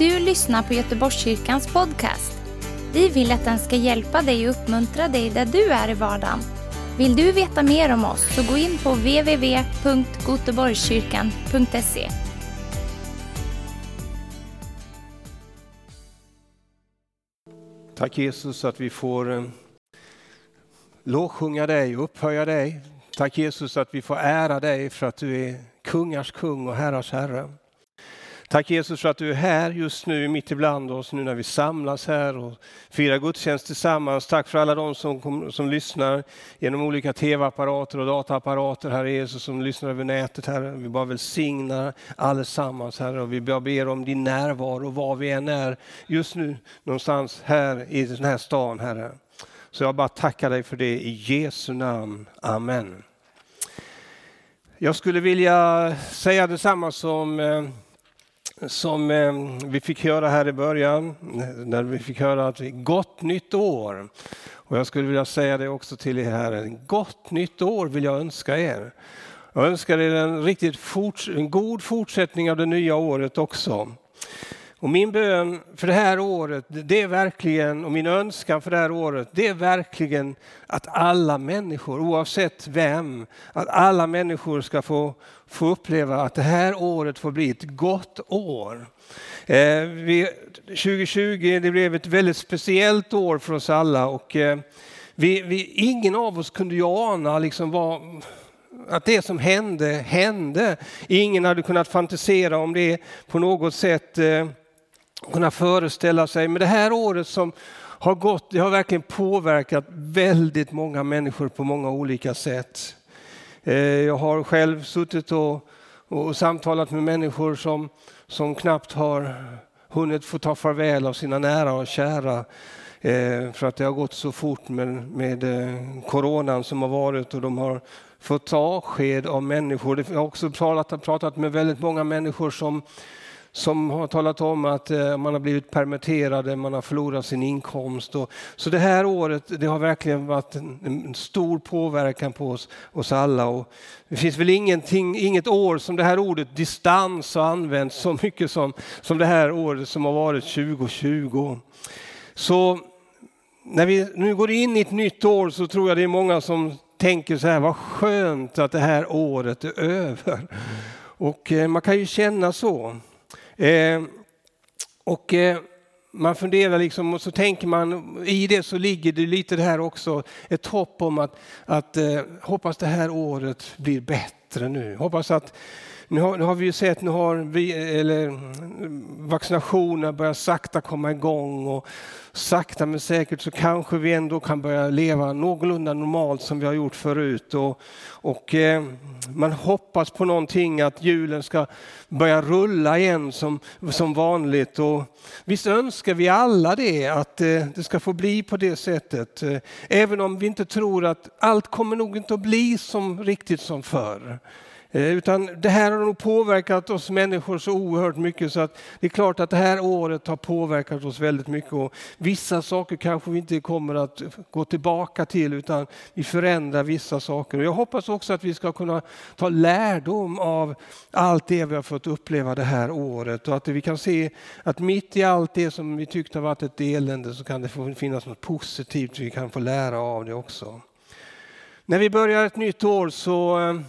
du lyssnar på Göteborgskyrkans podcast. Vi vill att den ska hjälpa dig och uppmuntra dig där du är i vardagen. Vill du veta mer om oss så gå in på www.goteborgskyrkan.se. Tack Jesus att vi får eh, lovsjunga dig och upphöja dig. Tack Jesus att vi får ära dig för att du är kungars kung och herrars herre. Tack Jesus för att du är här just nu mitt ibland oss nu när vi samlas här och firar gudstjänst tillsammans. Tack för alla de som, kom, som lyssnar genom olika tv-apparater och dataapparater, Herre Jesus, som lyssnar över nätet. Herre. Vi bara välsignar allesammans Herre och vi bara ber om din närvaro var vi än är just nu någonstans här i den här stan Herre. Så jag bara tackar dig för det i Jesu namn. Amen. Jag skulle vilja säga detsamma som eh, som eh, vi fick höra här i början, när vi fick höra att gott nytt år. Och jag skulle vilja säga det också till er här, gott nytt år vill jag önska er. Jag önskar er en riktigt forts en god fortsättning av det nya året också. Och min bön för det här året, det är verkligen, och min önskan för det här året, det är verkligen att alla människor, oavsett vem, att alla människor ska få, få uppleva att det här året får bli ett gott år. Eh, vi, 2020 det blev ett väldigt speciellt år för oss alla och eh, vi, vi, ingen av oss kunde ju ana liksom vad, att det som hände, hände. Ingen hade kunnat fantisera om det på något sätt. Eh, kunna föreställa sig. Men det här året som har gått, det har verkligen påverkat väldigt många människor på många olika sätt. Eh, jag har själv suttit och, och samtalat med människor som, som knappt har hunnit få ta farväl av sina nära och kära eh, för att det har gått så fort med, med eh, coronan som har varit och de har fått ta avsked av människor. Jag har också pratat, pratat med väldigt många människor som som har talat om att eh, man har blivit permitterade, man har förlorat sin inkomst. så det här året det har verkligen varit en, stor påverkan på oss, oss alla. Och det finns väl ingenting, inget år som det här ordet distans har använts så mycket som, som det här året som har varit 2020. Så när vi nu går in i ett nytt år så tror jag det är många som tänker så här, vad skönt att det här året är över. Och eh, man kan ju känna så. Eh, och eh, man funderar liksom och så tänker man, i det så ligger det lite det här också, ett hopp om att, att eh, hoppas det här året blir bättre nu. Hoppas att nu har, nu har vi ju sett, nu har vi, eller, vaccinationerna börjar sakta komma igång och sakta men säkert så kanske vi ändå kan börja leva någorlunda normalt som vi har gjort förut. Och, och eh, man hoppas på någonting att julen ska börja rulla igen som, som vanligt. Och visst önskar vi alla det, att eh, det ska få bli på det sättet. Eh, även om vi inte tror att allt kommer nog inte att bli som riktigt som förr. Eh, utan det här har nog påverkat oss människor så oerhört mycket så att det är klart att det här året har påverkat oss väldigt mycket. Och vissa saker kanske vi inte kommer att gå tillbaka till utan vi förändrar vissa saker. Och jag hoppas också att vi ska kunna ta lärdom av allt det vi har fått uppleva det här året och att vi kan se att mitt i allt det som vi tyckte har varit ett elände så kan det få finnas något positivt vi kan få lära av det också. När vi börjar ett nytt år så eh,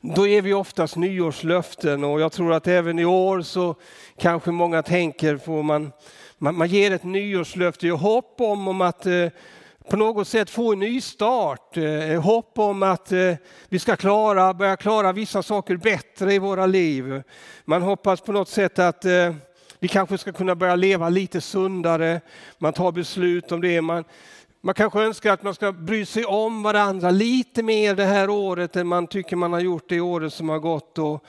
då ger vi oftast nyårslöften och jag tror att även i år så kanske många tänker på man, man, man ger ett nyårslöfte i hopp om, om att eh, på något sätt få en ny start. Eh, hopp om att eh, vi ska klara, börja klara vissa saker bättre i våra liv. Man hoppas på något sätt att eh, vi kanske ska kunna börja leva lite sundare. Man tar beslut om det. Man, man kanske önskar att man ska bry sig om varandra lite mer det här året än man tycker man har gjort det året som har gått. Och,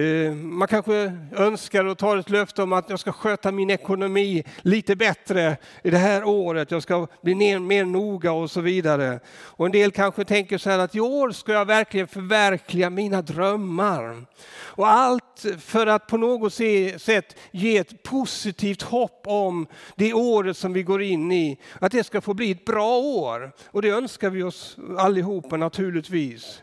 eh, man kanske önskar och tar ett löfte om att jag ska sköta min ekonomi lite bättre i det här året. Jag ska bli ner, mer noga och så vidare. Och en del kanske tänker så här att i år ska jag verkligen förverkliga mina drömmar. Och allt för att på något sätt ge ett positivt hopp om det året som vi går in i. Att det ska få bli ett bra år. Och det önskar vi oss allihopa naturligtvis.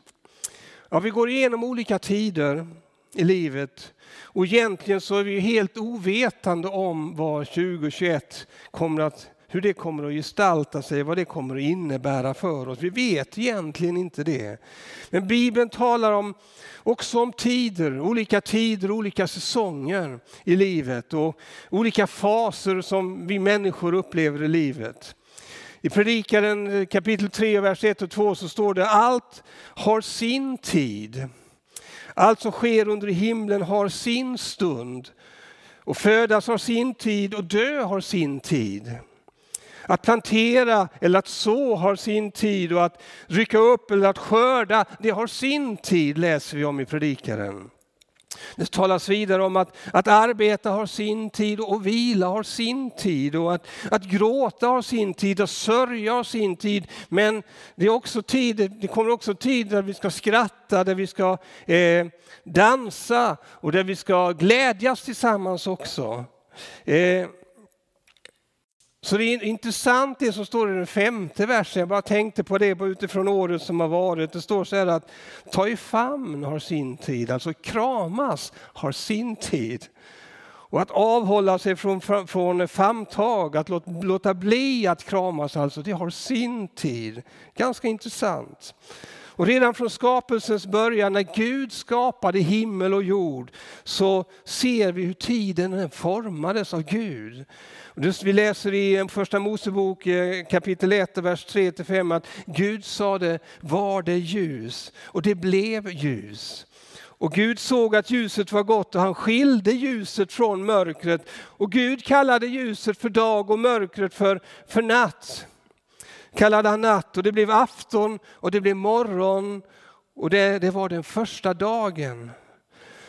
Ja, vi går igenom olika tider. i livet. Och egentligen så är vi helt ovetande om vad 2021 kommer att hur det kommer att gestalta sig, vad det kommer att innebära för oss. Vi vet egentligen inte det. Men Bibeln talar om, också om tider, olika tider, olika säsonger i livet och olika faser som vi människor upplever i livet. I Predikaren eh, kapitel 3, vers 1 och 2 så står det allt har sin tid. Allt som sker under himlen har sin stund. Och födas har sin tid och dö har sin tid. Att plantera eller att så har sin tid och att rycka upp eller att skörda, det har sin tid läser vi om i predikaren. Det talas vidare om att, att arbeta har sin tid och vila har sin tid och att, att gråta har sin tid och sörja har sin tid. Men det, är också tid, det kommer också tid där vi ska skratta, där vi ska eh, dansa och där vi ska glädjas tillsammans också. Eh, så det är intressant det som står i den femte versen. Jag bara tänkte på det utifrån året som har varit. Det står så här att ta i famn har sin tid, alltså kramas har sin tid. Och att avhålla sig från, från famntag, att låta, låta bli att kramas, alltså, det har sin tid. Ganska intressant. Och redan från skapelsens början när Gud skapade himmel och jord så ser vi hur tiden formades av Gud. Vi läser i första Mosebok eh, kapitel 1, vers 3-5 att Gud sade var det ljus och det blev ljus. Och Gud såg att ljuset var gott och han skilde ljuset från mörkret. Och Gud kallade ljuset för dag och mörkret för, för natt. Kallade han natt och det blev afton och det blev morgon och det, det var den första dagen.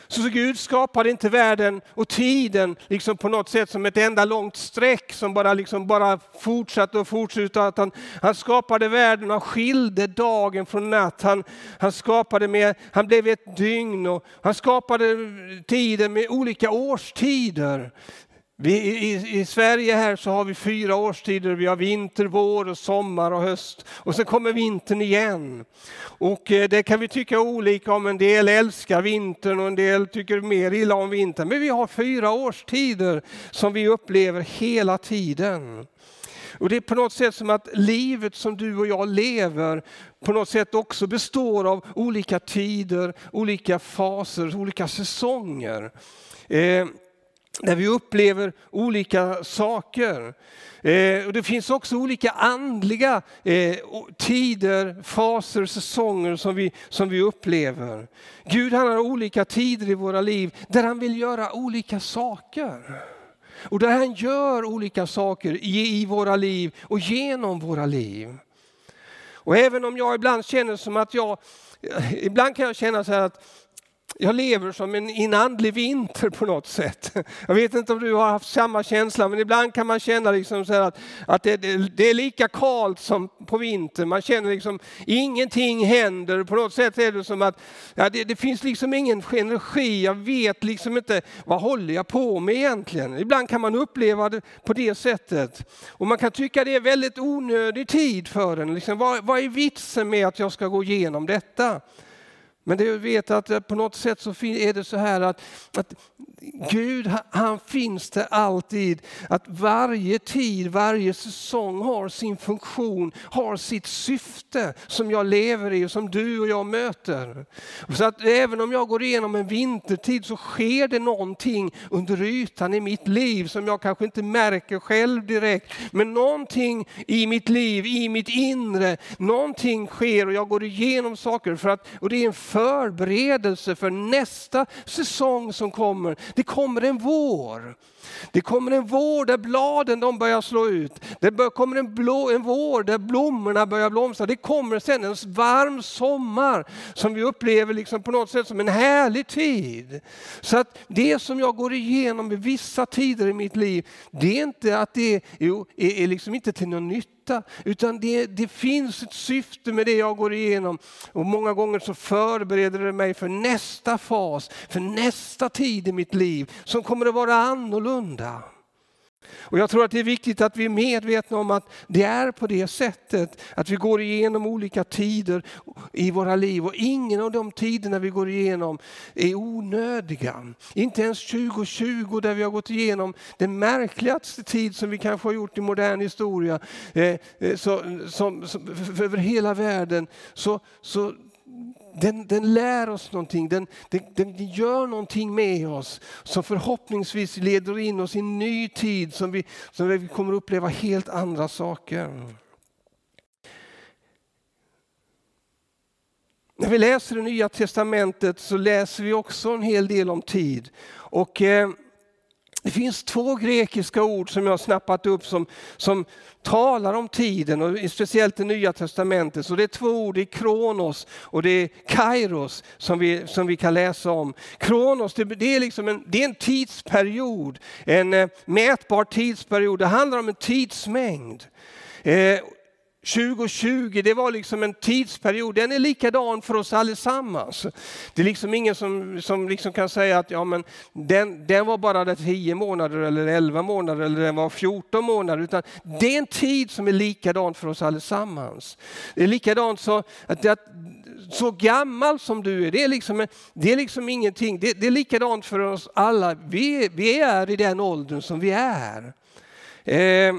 Så, så Gud skapade inte världen och tiden liksom på något sätt som ett enda långt streck som bara, liksom bara fortsatte och fortsatte. Att han, han skapade världen och skilde dagen från natt. Han, han, skapade med, han blev ett dygn och han skapade tiden med olika årstider. Vi, i, I Sverige här så har vi fyra årstider. Vi har vinter, vår, och sommar och höst. Och sen kommer vintern igen. Och eh, det kan vi tycka olika om. En del älskar vintern och en del tycker mer illa om vintern. Men vi har fyra årstider som vi upplever hela tiden. Och Det är på något sätt som att livet som du och jag lever på något sätt också består av olika tider, olika faser, olika säsonger. Eh, där vi upplever olika saker. Eh, och det finns också olika andliga eh, tider, faser, säsonger som vi, som vi upplever. Gud han har olika tider i våra liv där han vill göra olika saker. Och där han gör olika saker i, i våra liv och genom våra liv. Och även om jag ibland känner som att jag, eh, ibland kan jag känna så här att jag lever som en inandlig vinter på något sätt. Jag vet inte om du har haft samma känsla, men ibland kan man känna liksom så att, att det, det, är lika kallt som på vintern. Man känner liksom ingenting händer. På något sätt är det som att ja, det, det finns liksom ingen energi. Jag vet liksom inte vad håller jag på med egentligen. Ibland kan man uppleva det på det sättet. Och man kan tycka det är väldigt onödig tid för en. Liksom, vad, vad är vitsen med att jag ska gå igenom detta? Men det jag vet att eh, på något sätt så är det så här att, att Gud han finns där alltid. Att varje tid, varje säsong har sin funktion, har sitt syfte som jag lever i och som du och jag möter. Så att även om jag går igenom en vintertid så sker det någonting under ytan i mitt liv som jag kanske inte märker själv direkt. Men någonting i mitt liv, i mitt inre, någonting sker och jag går igenom saker för att, och det är en förberedelse för nästa säsong som kommer. Det kommer en vår. Det kommer en vår där bladen de börjar slå ut. Det kommer en, blå, en vår där blommorna börjar blomstra. Det kommer sen en varm sommar som vi upplever liksom på något sätt som en härlig tid. Så att det som jag går igenom i vissa tider i mitt liv, det är inte att det är, är, är liksom inte till någon nytta sluta, utan det, det finns ett syfte med det jag går igenom. Och många gånger så förbereder det mig för nästa fas, för nästa tid i mitt liv som kommer att vara annorlunda. Och jag tror att det är viktigt att vi är medvetna om att det är på det sättet, att vi går igenom olika tider i våra liv och ingen av de tiderna vi går igenom är onödiga. Inte ens 2020 där vi har gått igenom den märkligaste tid som vi kanske har gjort i modern historia, eh, eh så, som, som, över hela världen, så, så den, den lär oss någonting, den, den, den, gör någonting med oss som förhoppningsvis leder in oss i en ny tid som vi, som vi kommer uppleva helt andra saker. När vi läser det nya testamentet så läser vi också en hel del om tid. Och eh, det finns två grekiska ord som jag har snappat upp som, som talar om tiden, och speciellt det nya testamentet. Så det är två ord, det är kronos och det är kairos som vi, som vi kan läsa om. Kronos det, det är, liksom en, det är en tidsperiod, en eh, mätbar tidsperiod. Det handlar om en tidsmängd. Eh, 2020, det var liksom en tidsperiod, den är likadan för oss allesammans. Det är liksom ingen som, som liksom kan säga att ja, men den, den var bara 10 månader eller 11 månader eller den var 14 månader. Utan det är en tid som är likadan för oss allesammans. Det är likadant så att, att så gammal som du är, det är liksom, det är liksom ingenting. Det, det är likadant för oss alla. Vi, vi är i den åldern som vi är. Eh,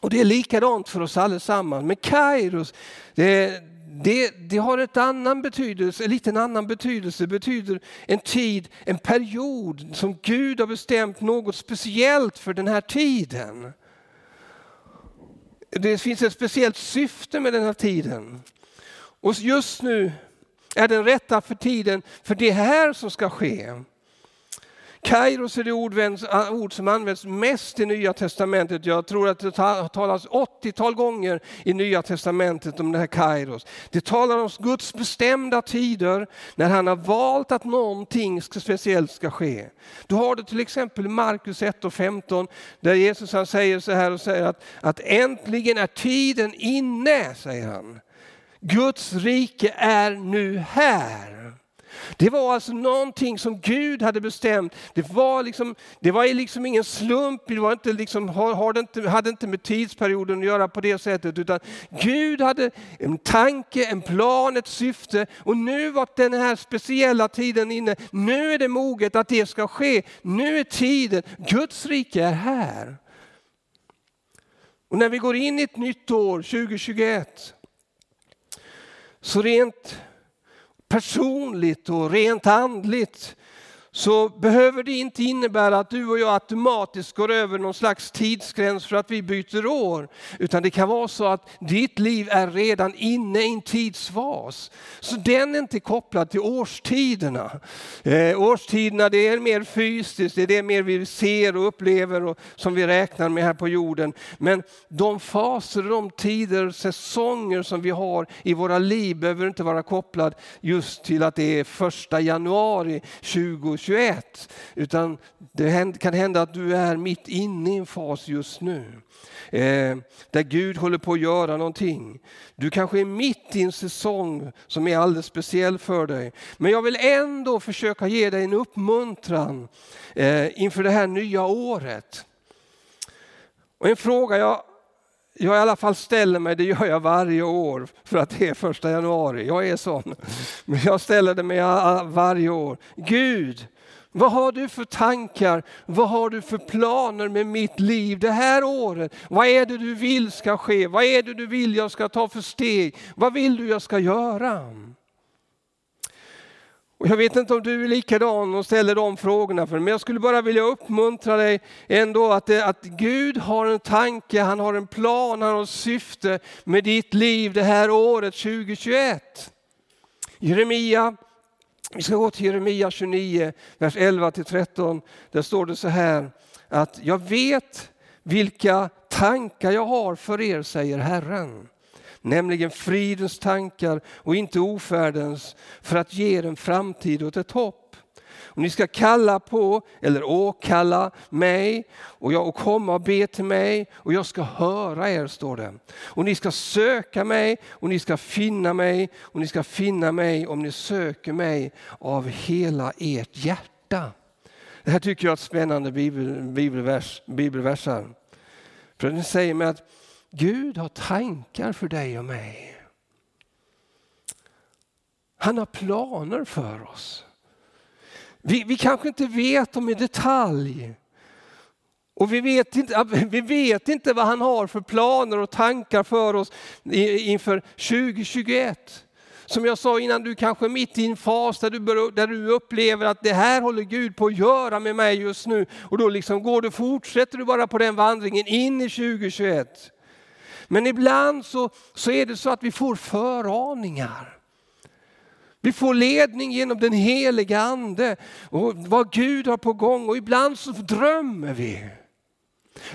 och det är likadant för oss allesammans. Men Kairos, det, det, det, har ett annan betydelse, en liten annan betydelse. Det betyder en tid, en period som Gud har bestämt något speciellt för den här tiden. Det finns ett speciellt syfte med den här tiden. Och just nu är den rätta för tiden för det här som ska ske. Kairos är det ord, ah, ord som används mest i Nya Testamentet. Jag tror att det talas 80-tal gånger i Nya Testamentet om det här Kairos. Det talar om Guds bestämda tider när han har valt att någonting speciellt ska ske. Du har det till exempel i Markus 1 och 15 där Jesus han säger så här och säger att, att äntligen är tiden inne, säger han. Guds rike är nu här. Det var alltså någonting som Gud hade bestämt. Det var, liksom, det var liksom ingen slump, det var inte liksom, hade, inte, hade inte med tidsperioden att göra på det sättet. Utan Gud hade en tanke, en plan, ett syfte. Och nu var den här speciella tiden inne. Nu är det moget att det ska ske. Nu är tiden, Guds rike är här. Och när vi går in i ett nytt år, 2021, så rent personligt och rent andligt så behöver det inte innebära att du och jag automatiskt går över någon slags tidsgräns för att vi byter år. Utan det kan vara så att ditt liv är redan inne i en tidsfas. Så den är inte kopplad till årstiderna. Eh, årstiderna det är mer fysiskt, det är det mer vi ser och upplever och som vi räknar med här på jorden. Men de faser, de tider, säsonger som vi har i våra liv behöver inte vara kopplad just till att det är första januari 20 21. Utan det kan hända att du är mitt inne i en fas just nu. Eh, där Gud håller på att göra någonting. Du kanske är mitt i en säsong som är alldeles speciell för dig. Men jag vill ändå försöka ge dig en uppmuntran eh, inför det här nya året. Och en fråga jag jag i alla fall ställer mig, det gör jag varje år för att det är första januari. Jag är sån. Men jag ställer det mig varje år. Gud, vad har du för tankar? Vad har du för planer med mitt liv det här året? Vad är det du vill ska ske? Vad är det du vill jag ska ta för steg? Vad vill du jag ska göra? Och jag vet inte om du är likadan och ställer de frågorna, för men jag skulle bara vilja uppmuntra dig ändå att, det, att Gud har en tanke, han har en plan, han har ett syfte med ditt liv det här året 2021. Jeremia, vi ska gå till Jeremia 29, vers 11 till 13. Där står det så här att jag vet vilka tankar jag har för er, säger Herren nämligen fridens tankar och inte ofärdens, för att ge er en framtid och ett hopp. Och ni ska kalla på eller åkalla mig och jag och komma och be till mig och jag ska höra er, står det. Och ni ska söka mig och ni ska finna mig och ni ska finna mig om ni söker mig av hela ert hjärta. Det här tycker jag är ett spännande bibel, bibelvers, bibelversar. För den säger mig att Gud har tankar för dig och mig. Han har planer för oss. Vi, vi kanske inte vet dem i detalj. Och vi vet, inte, vi vet inte vad han har för planer och tankar för oss inför 2021. Som jag sa innan, du kanske är mitt i en fas där du, där du upplever att det här håller Gud på att göra med mig just nu. Och då liksom går du, fortsätter du bara på den vandringen in i 2021. Men ibland så, så är det så att vi får föraningar. Vi får ledning genom den heliga ande och vad Gud har på gång och ibland så drömmer vi.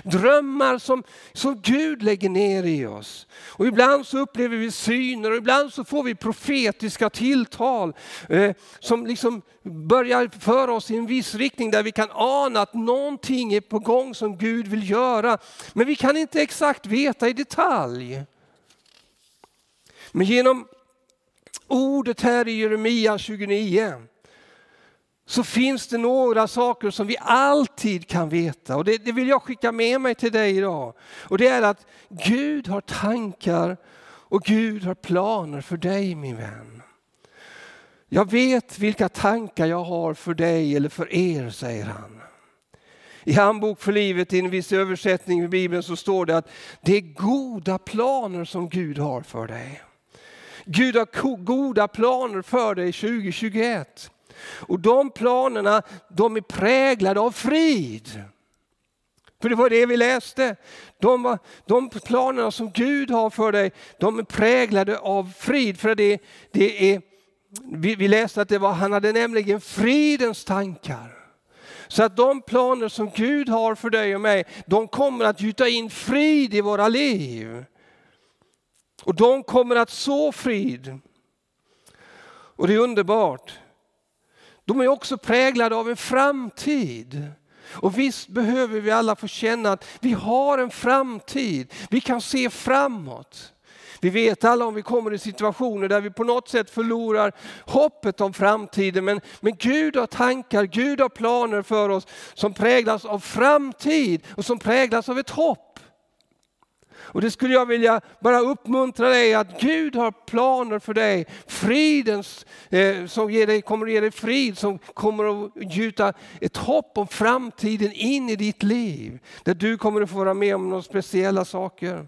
Drömmar som, som Gud lägger ner i oss. Och ibland så upplever vi syner och ibland så får vi profetiska tilltal eh, som liksom börjar föra oss i en viss riktning där vi kan ana att någonting är på gång som Gud vill göra. Men vi kan inte exakt veta i detalj. Men genom ordet här i Jeremia 29 så finns det några saker som vi alltid kan veta. Och det, det, vill jag skicka med mig till dig idag. Och det är att Gud har tankar och Gud har planer för dig min vän. Jag vet vilka tankar jag har för dig eller för er, säger han. I Handbok för livet i en viss översättning i Bibeln så står det att det är goda planer som Gud har för dig. Gud har goda planer för dig 2021. Och de planerna de är präglade av frid. För det var det vi läste. De, de planerna som Gud har för dig, de är präglade av frid. För det, det är, vi, vi läste att det var, han hade nämligen fridens tankar. Så att de planer som Gud har för dig och mig, de kommer att gjuta in frid i våra liv. Och de kommer att så frid. Och det är underbart. De är också präglade av en framtid. Och visst behöver vi alla få känna att vi har en framtid. Vi kan se framåt. Vi vet alla om vi kommer i situationer där vi på något sätt förlorar hoppet om framtiden. Men, men Gud har tankar, Gud har planer för oss som präglas av framtid och som präglas av ett hopp. Och det skulle jag vilja bara uppmuntra dig att Gud har planer för dig. Fridens, eh, som ger dig, kommer att ge dig frid, som kommer att gjuta ett hopp om framtiden in i ditt liv. Där du kommer att få vara med om några speciella saker.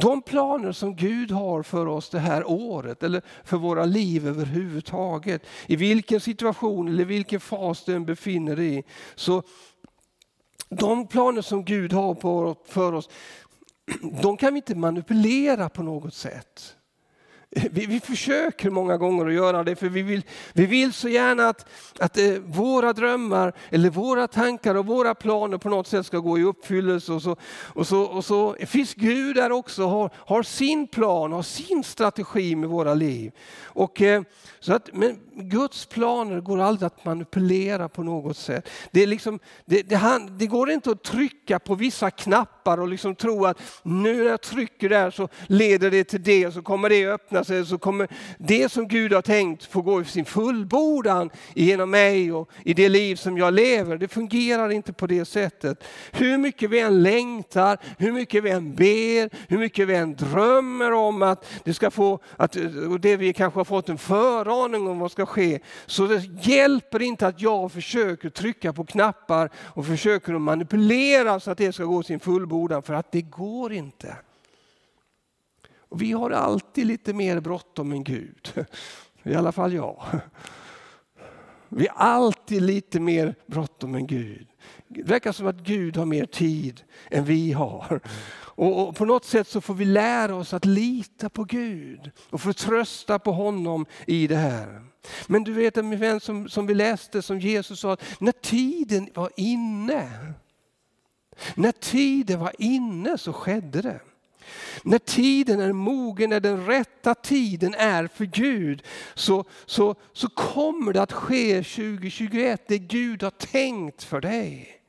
De planer som Gud har för oss det här året eller för våra liv överhuvudtaget. I vilken situation eller vilken fas du än befinner dig i. Så de planer som Gud har på, för oss, de kan vi inte manipulera på något sätt. Vi, vi, försöker många gånger att göra det för vi vill, vi vill så gärna att, att eh, våra drömmar eller våra tankar och våra planer på något sätt ska gå i uppfyllelse. Och så, och så, och så finns Gud där också, har, har sin plan, har sin strategi med våra liv. Och, eh, så att, men Guds planer går aldrig att manipulera på något sätt. Det, är liksom, det, det, det går inte att trycka på vissa knappar och liksom tro att nu när jag trycker där så leder det till det och så kommer det öppna sig. Så kommer det som Gud har tänkt få gå i sin fullbordan genom mig och i det liv som jag lever. Det fungerar inte på det sättet. Hur mycket vi än längtar, hur mycket vi än ber, hur mycket vi än drömmer om att det ska få, att, och det vi kanske har fått en föraning om vad ska ske. Så det hjälper inte att jag försöker trycka på knappar och försöker att manipulera så att det ska gå sin fullbordan för att det går inte. Och vi har alltid lite mer bråttom än Gud. I alla fall jag. Vi har alltid lite mer bråttom än Gud. Det verkar som att Gud har mer tid än vi har. Och, på något sätt så får vi lära oss att lita på Gud och förtrösta på honom i det här. Men du vet min vän som, som vi läste som Jesus sa, när tiden var inne. När tiden var inne så skedde det. När tiden är mogen, när den rätta tiden är för Gud så, så, så kommer det att ske 2021 det Gud har tänkt för dig.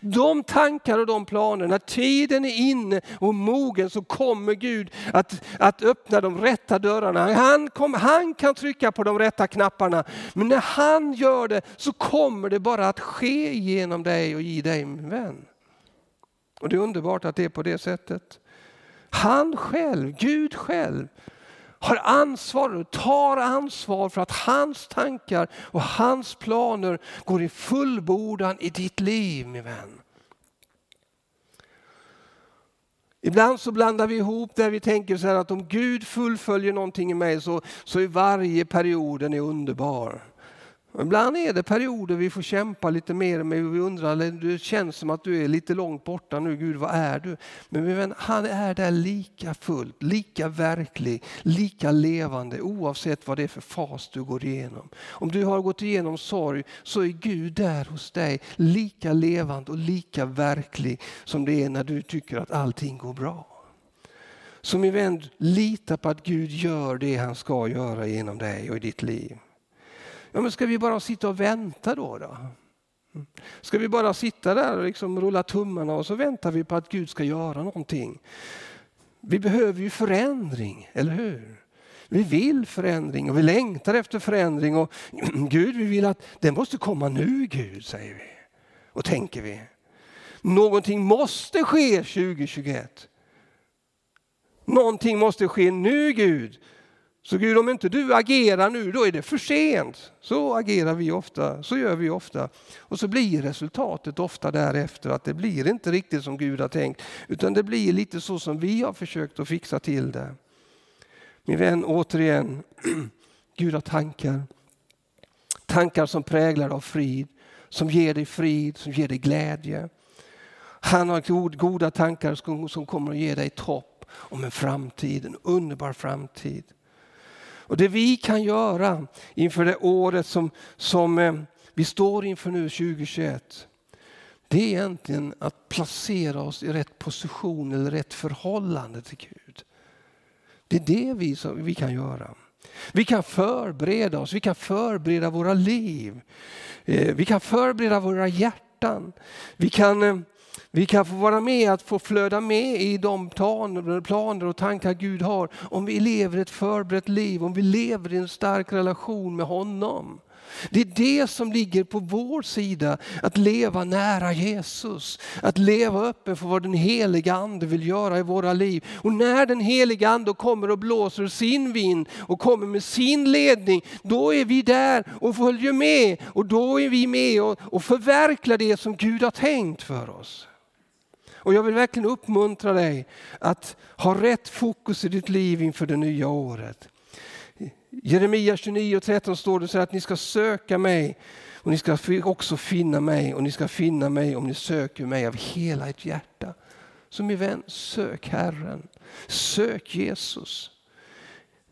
De tankar och de planer, när tiden är inne och mogen så kommer Gud att, att öppna de rätta dörrarna. Han, kom, han kan trycka på de rätta knapparna. Men när han gör det så kommer det bara att ske genom dig och i dig min vän. Och det är underbart att det är på det sättet. Han själv, Gud själv, har ansvar och tar ansvar för att hans tankar och hans planer går i fullbordan i ditt liv min vän. Ibland så blandar vi ihop där vi tänker så här att om Gud fullföljer någonting i mig så, så är varje period den är underbar. Ibland är det perioder vi får kämpa lite mer med vi undrar, det känns som att du är lite långt borta nu, Gud vad är du? Men han är där lika fullt, lika verklig, lika levande oavsett vad det är för fas du går igenom. Om du har gått igenom sorg så är Gud där hos dig lika levande och lika verklig som det är när du tycker att allting går bra. Så min vän, lita på att Gud gör det han ska göra genom dig och i ditt liv. Ja, men ska vi bara sitta och vänta då? då? Ska vi bara sitta där och liksom rulla tummarna och så väntar vi på att Gud ska göra någonting? Vi behöver ju förändring, eller hur? Vi vill förändring och vi längtar efter förändring. Och Gud, vi vill att den måste komma nu Gud, säger vi. Och tänker vi. Någonting måste ske 2021. Någonting måste ske nu Gud så Gud, om inte du agerar nu, då är det för sent. Så agerar vi ofta, så gör vi ofta. Och så blir resultatet ofta därefter att det blir inte riktigt som Gud har tänkt, utan det blir lite så som vi har försökt att fixa till det. Min vän, återigen, Gud har tankar. Tankar som präglar av frid, som ger dig frid, som ger dig glädje. Han har goda tankar som kommer att ge dig ett hopp om en framtid, en underbar framtid. Och det vi kan göra inför det året som, som eh, vi står inför nu 2021. Det är egentligen att placera oss i rätt position eller rätt förhållande till Gud. Det är det vi, som vi kan göra. Vi kan förbereda oss, vi kan förbereda våra liv. Eh, vi kan förbereda våra hjärtan. Vi kan eh, vi kan få vara med att få flöda med i de planer och tankar Gud har om vi lever ett förberett liv, om vi lever i en stark relation med honom. Det är det som ligger på vår sida, att leva nära Jesus. Att leva öppen för vad den heliga Ande vill göra i våra liv. Och när den heliga Ande kommer och blåser sin vind och kommer med sin ledning, då är vi där och följer med. Och då är vi med och, och förverkligar det som Gud har tänkt för oss. Och jag vill verkligen uppmuntra dig att ha rätt fokus i ditt liv inför det nya året. Jeremia 29 och 13 står det så att ni ska söka mig och ni ska också finna mig och ni ska finna mig om ni söker mig av hela ert hjärta. Så min vän, sök Herren. Sök Jesus.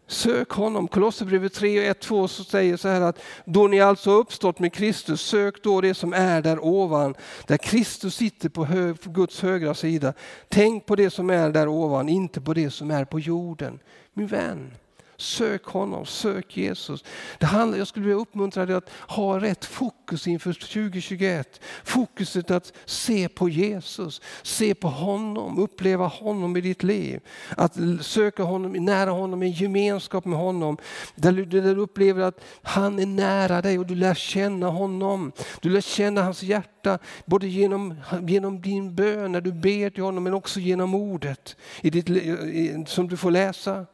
Sök honom. Kolosserbrevet 3 och 1, 2 så säger så här att då ni alltså uppstått med Kristus, sök då det som är där ovan, där Kristus sitter på, hög, på Guds högra sida. Tänk på det som är där ovan, inte på det som är på jorden. Min vän, Sök honom, sök Jesus. Det handlar, jag skulle vilja uppmuntra dig att ha rätt fokus inför 2021. Fokuset att se på Jesus, se på honom, uppleva honom i ditt liv. Att söka honom, nära honom, i gemenskap med honom. Där du, där du upplever att han är nära dig och du lär känna honom. Du lär känna hans hjärta, både genom, genom din bön när du ber till honom men också genom ordet i ditt, som du får läsa.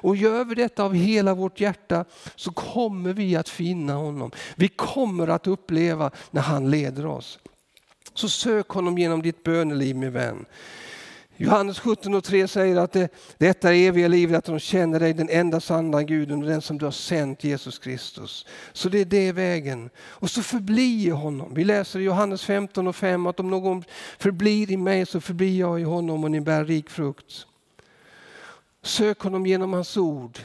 Och gör vi detta av hela vårt hjärta så kommer vi att finna honom. Vi kommer att uppleva när han leder oss. Så sök honom genom ditt böneliv min vän. Johannes 17 och 3 säger att det, detta är eviga livet, att de känner dig, den enda sanna guden och den som du har sänt, Jesus Kristus. Så det är det vägen. Och så förbli i honom. Vi läser i Johannes 15 och 5 att om någon förblir i mig så förblir jag i honom och ni bär rik frukt. Sök honom genom hans ord.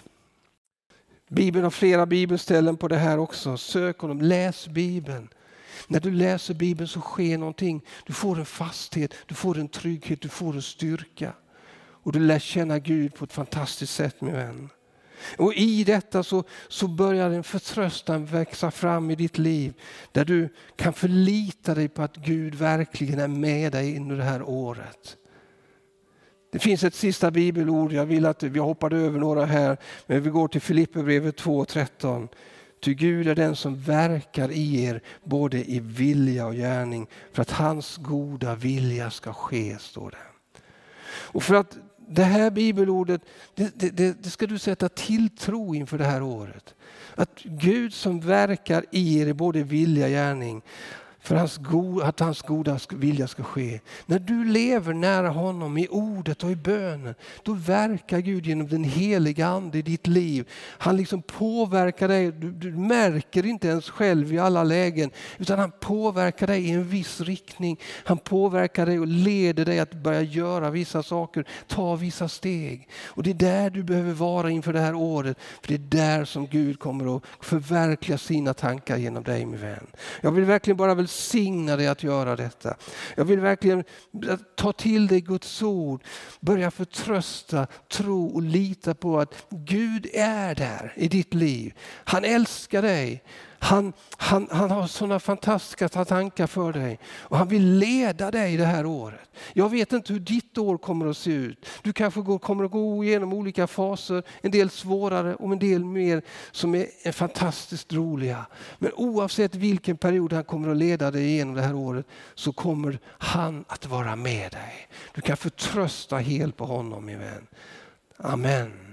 Bibeln har flera bibelställen på det här också. Sök honom, läs Bibeln. När du läser Bibeln så sker någonting. Du får en fasthet, du får en trygghet, du får en styrka. Och du lär känna Gud på ett fantastiskt sätt min vän. Och i detta så, så börjar en förtröstan växa fram i ditt liv. Där du kan förlita dig på att Gud verkligen är med dig under det här året. Det finns ett sista bibelord, jag vill att vi hoppade över några här, men vi går till Filipperbrevet 2.13. Ty Gud är den som verkar i er både i vilja och gärning för att hans goda vilja ska ske, står det. Och för att det här bibelordet, det, det, det, ska du sätta tilltro inför det här året. Att Gud som verkar i er både vilja och gärning, för hans go, att hans goda vilja ska ske. När du lever nära honom i ordet och i bönen, då verkar Gud genom den heliga Ande i ditt liv. Han liksom påverkar dig, du, du märker inte ens själv i alla lägen, utan han påverkar dig i en viss riktning. Han påverkar dig och leder dig att börja göra vissa saker, ta vissa steg. Och det är där du behöver vara inför det här året, för det är där som Gud kommer att förverkliga sina tankar genom dig min vän. Jag vill verkligen bara väl välsigna dig att göra detta. Jag vill verkligen ta till dig Guds ord, börja förtrösta, tro och lita på att Gud är där i ditt liv. Han älskar dig. Han, han, han har sådana fantastiska tankar för dig och han vill leda dig det här året. Jag vet inte hur ditt år kommer att se ut. Du kanske går, kommer att gå igenom olika faser, en del svårare och en del mer som är fantastiskt roliga. Men oavsett vilken period han kommer att leda dig igenom det här året så kommer han att vara med dig. Du kan förtrösta helt på honom min vän. Amen.